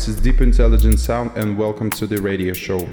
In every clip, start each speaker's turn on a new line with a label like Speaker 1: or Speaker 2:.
Speaker 1: This is Deep Intelligent Sound, and welcome to the radio show.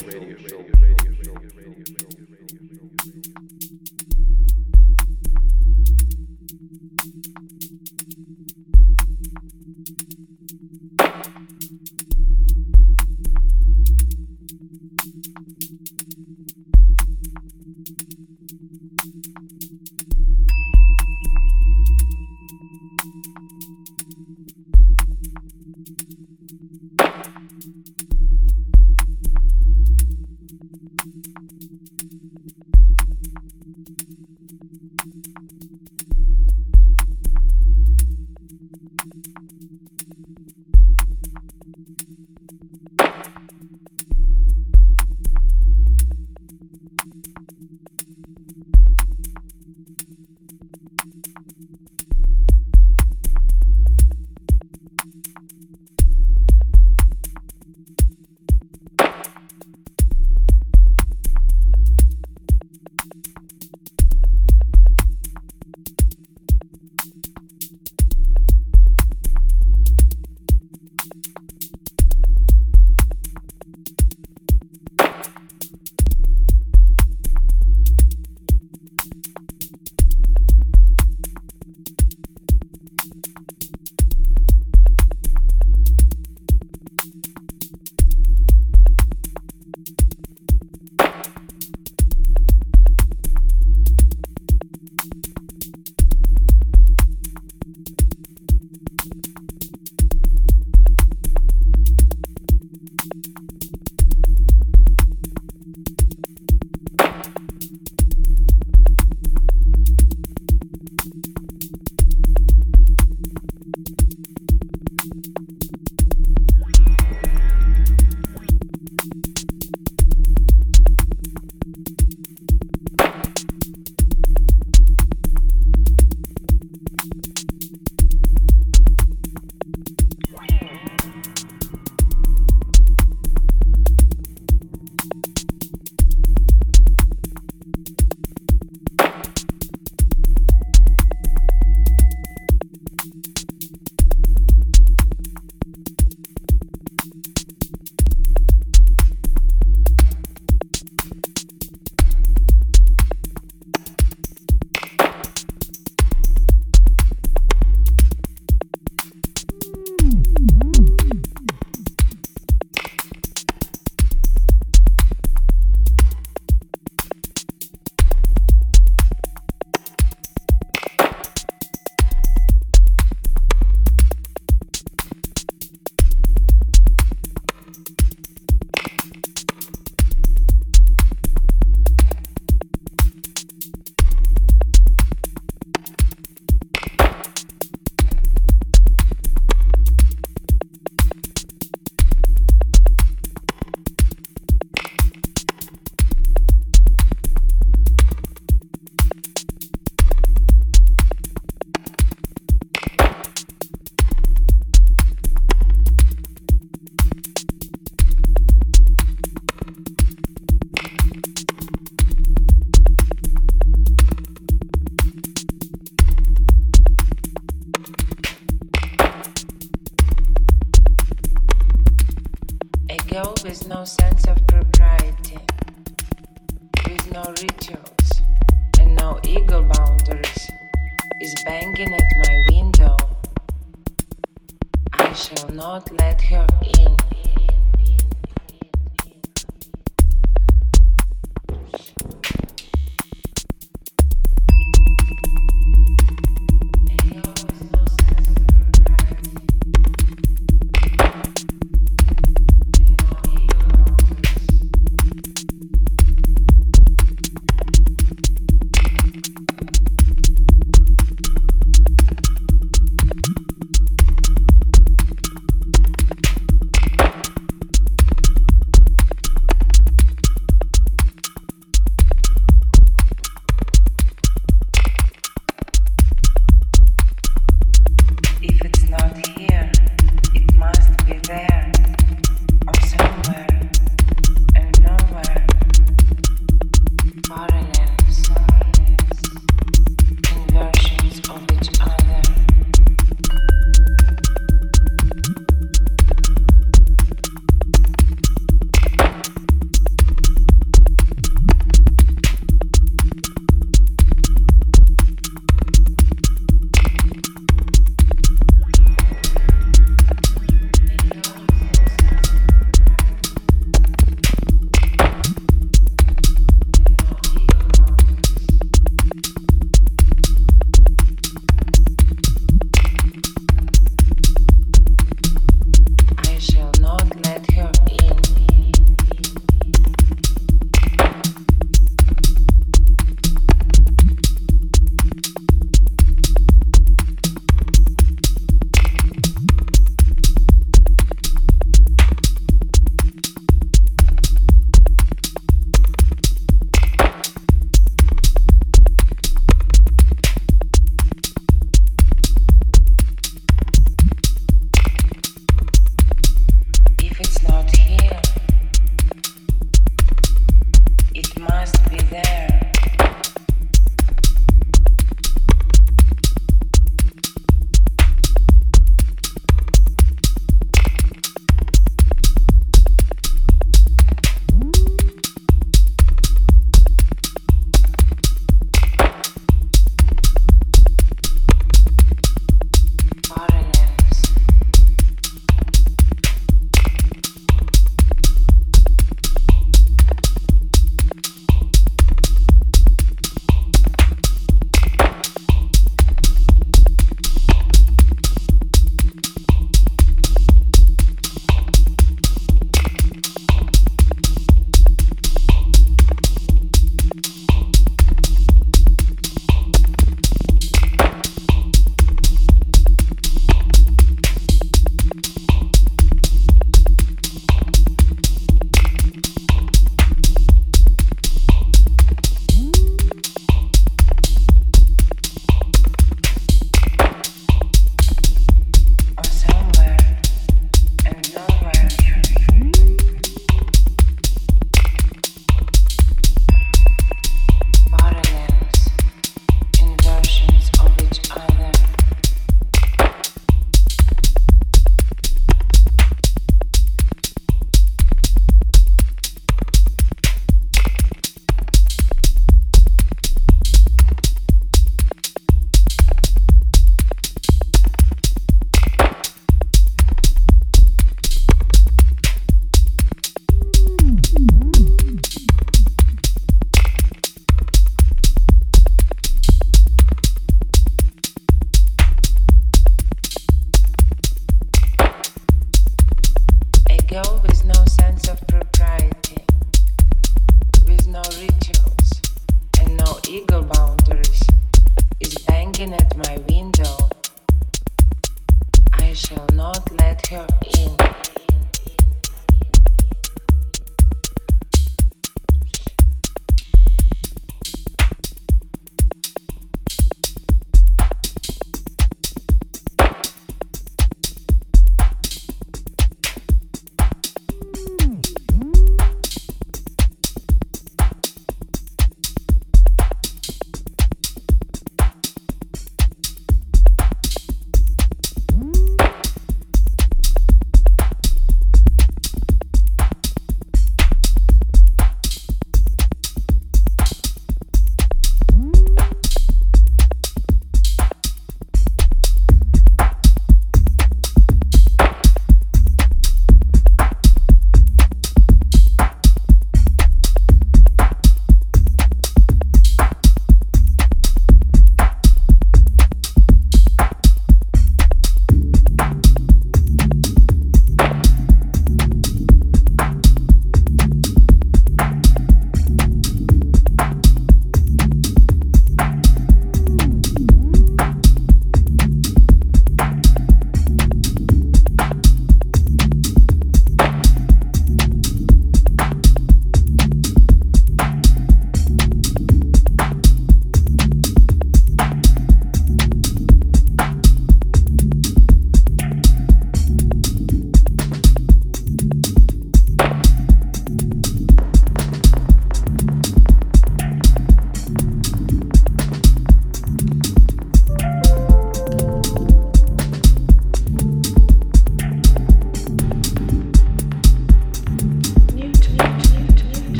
Speaker 2: There is with no sense of propriety, with no rituals and no ego boundaries, is banging at my window. I shall not let her in.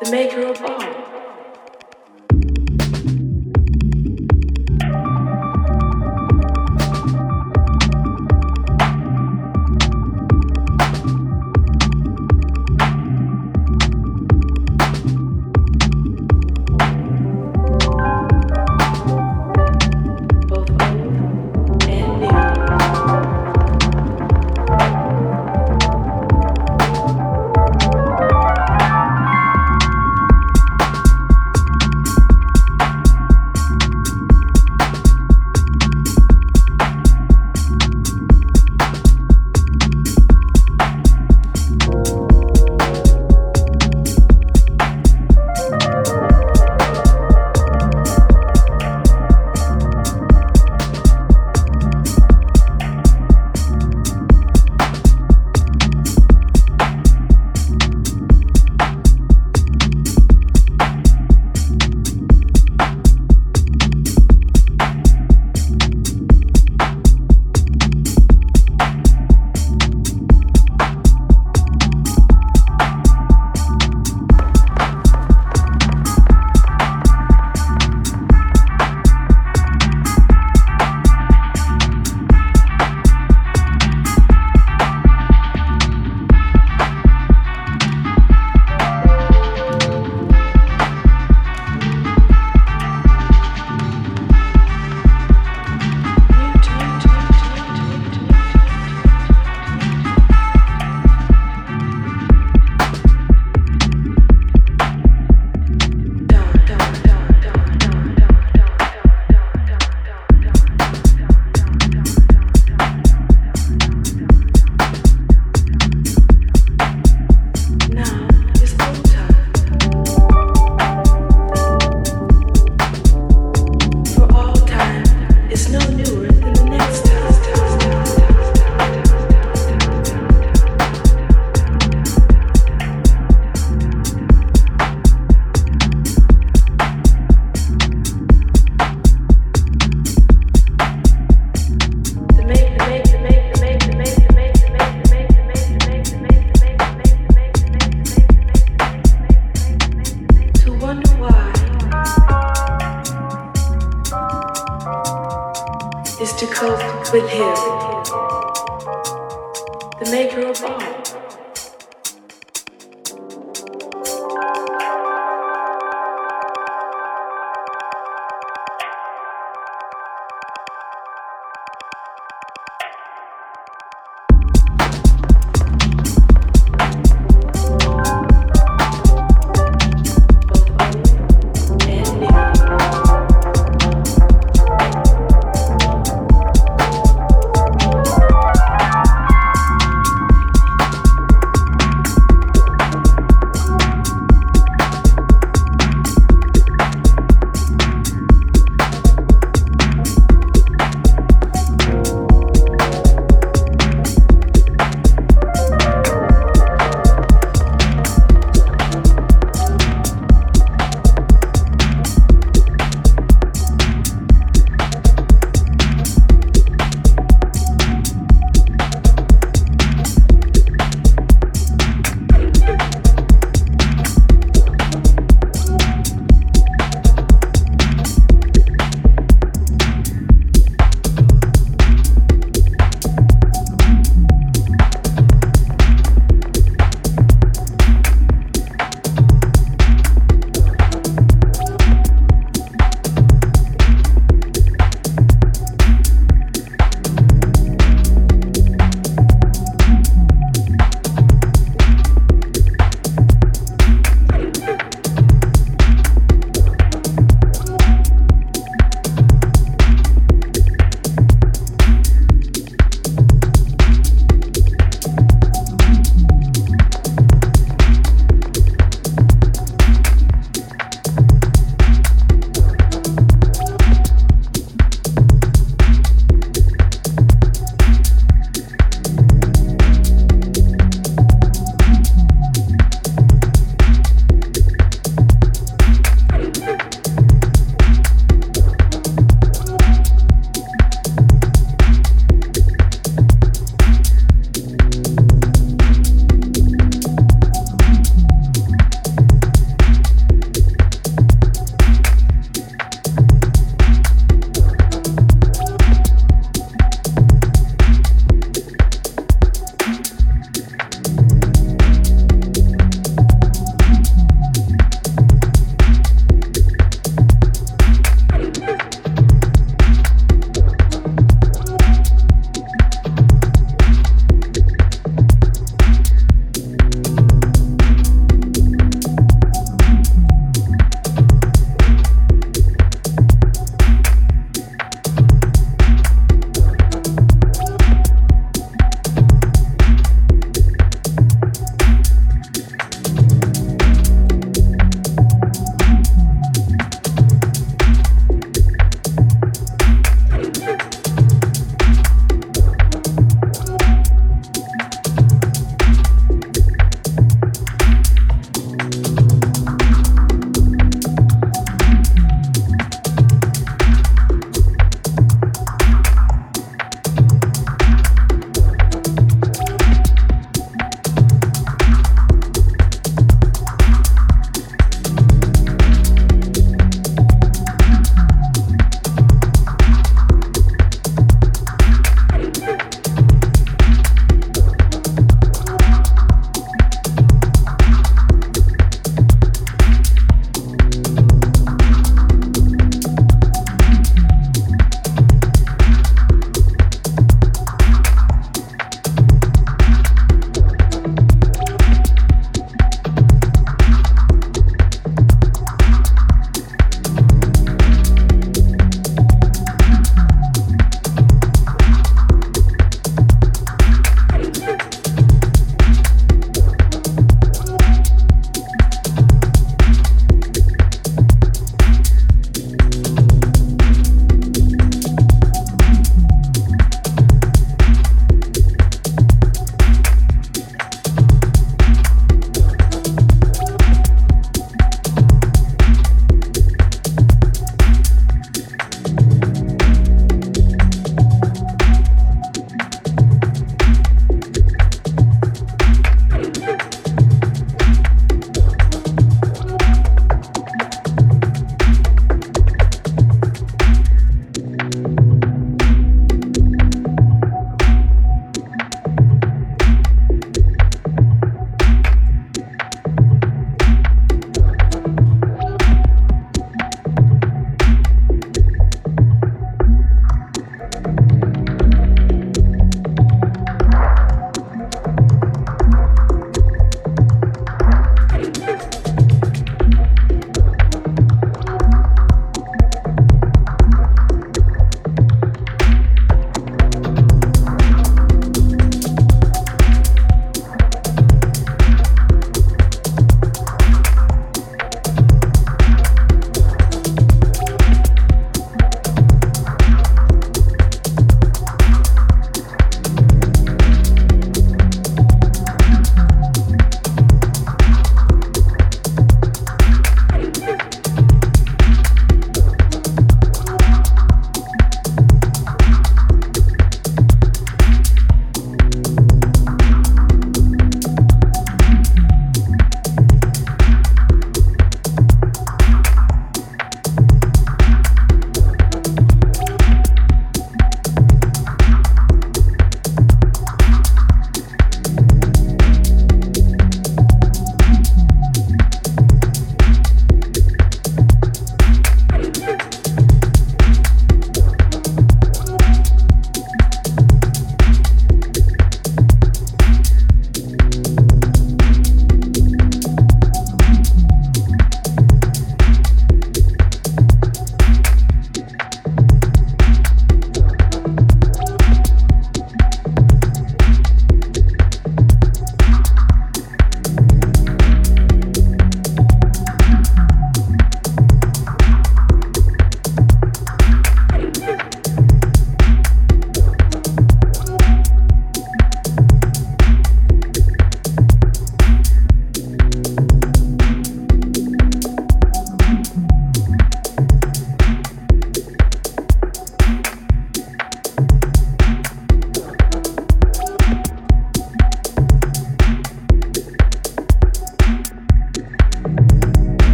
Speaker 3: The maker of all.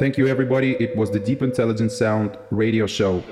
Speaker 1: Thank you, everybody. It was the Deep Intelligent Sound radio show.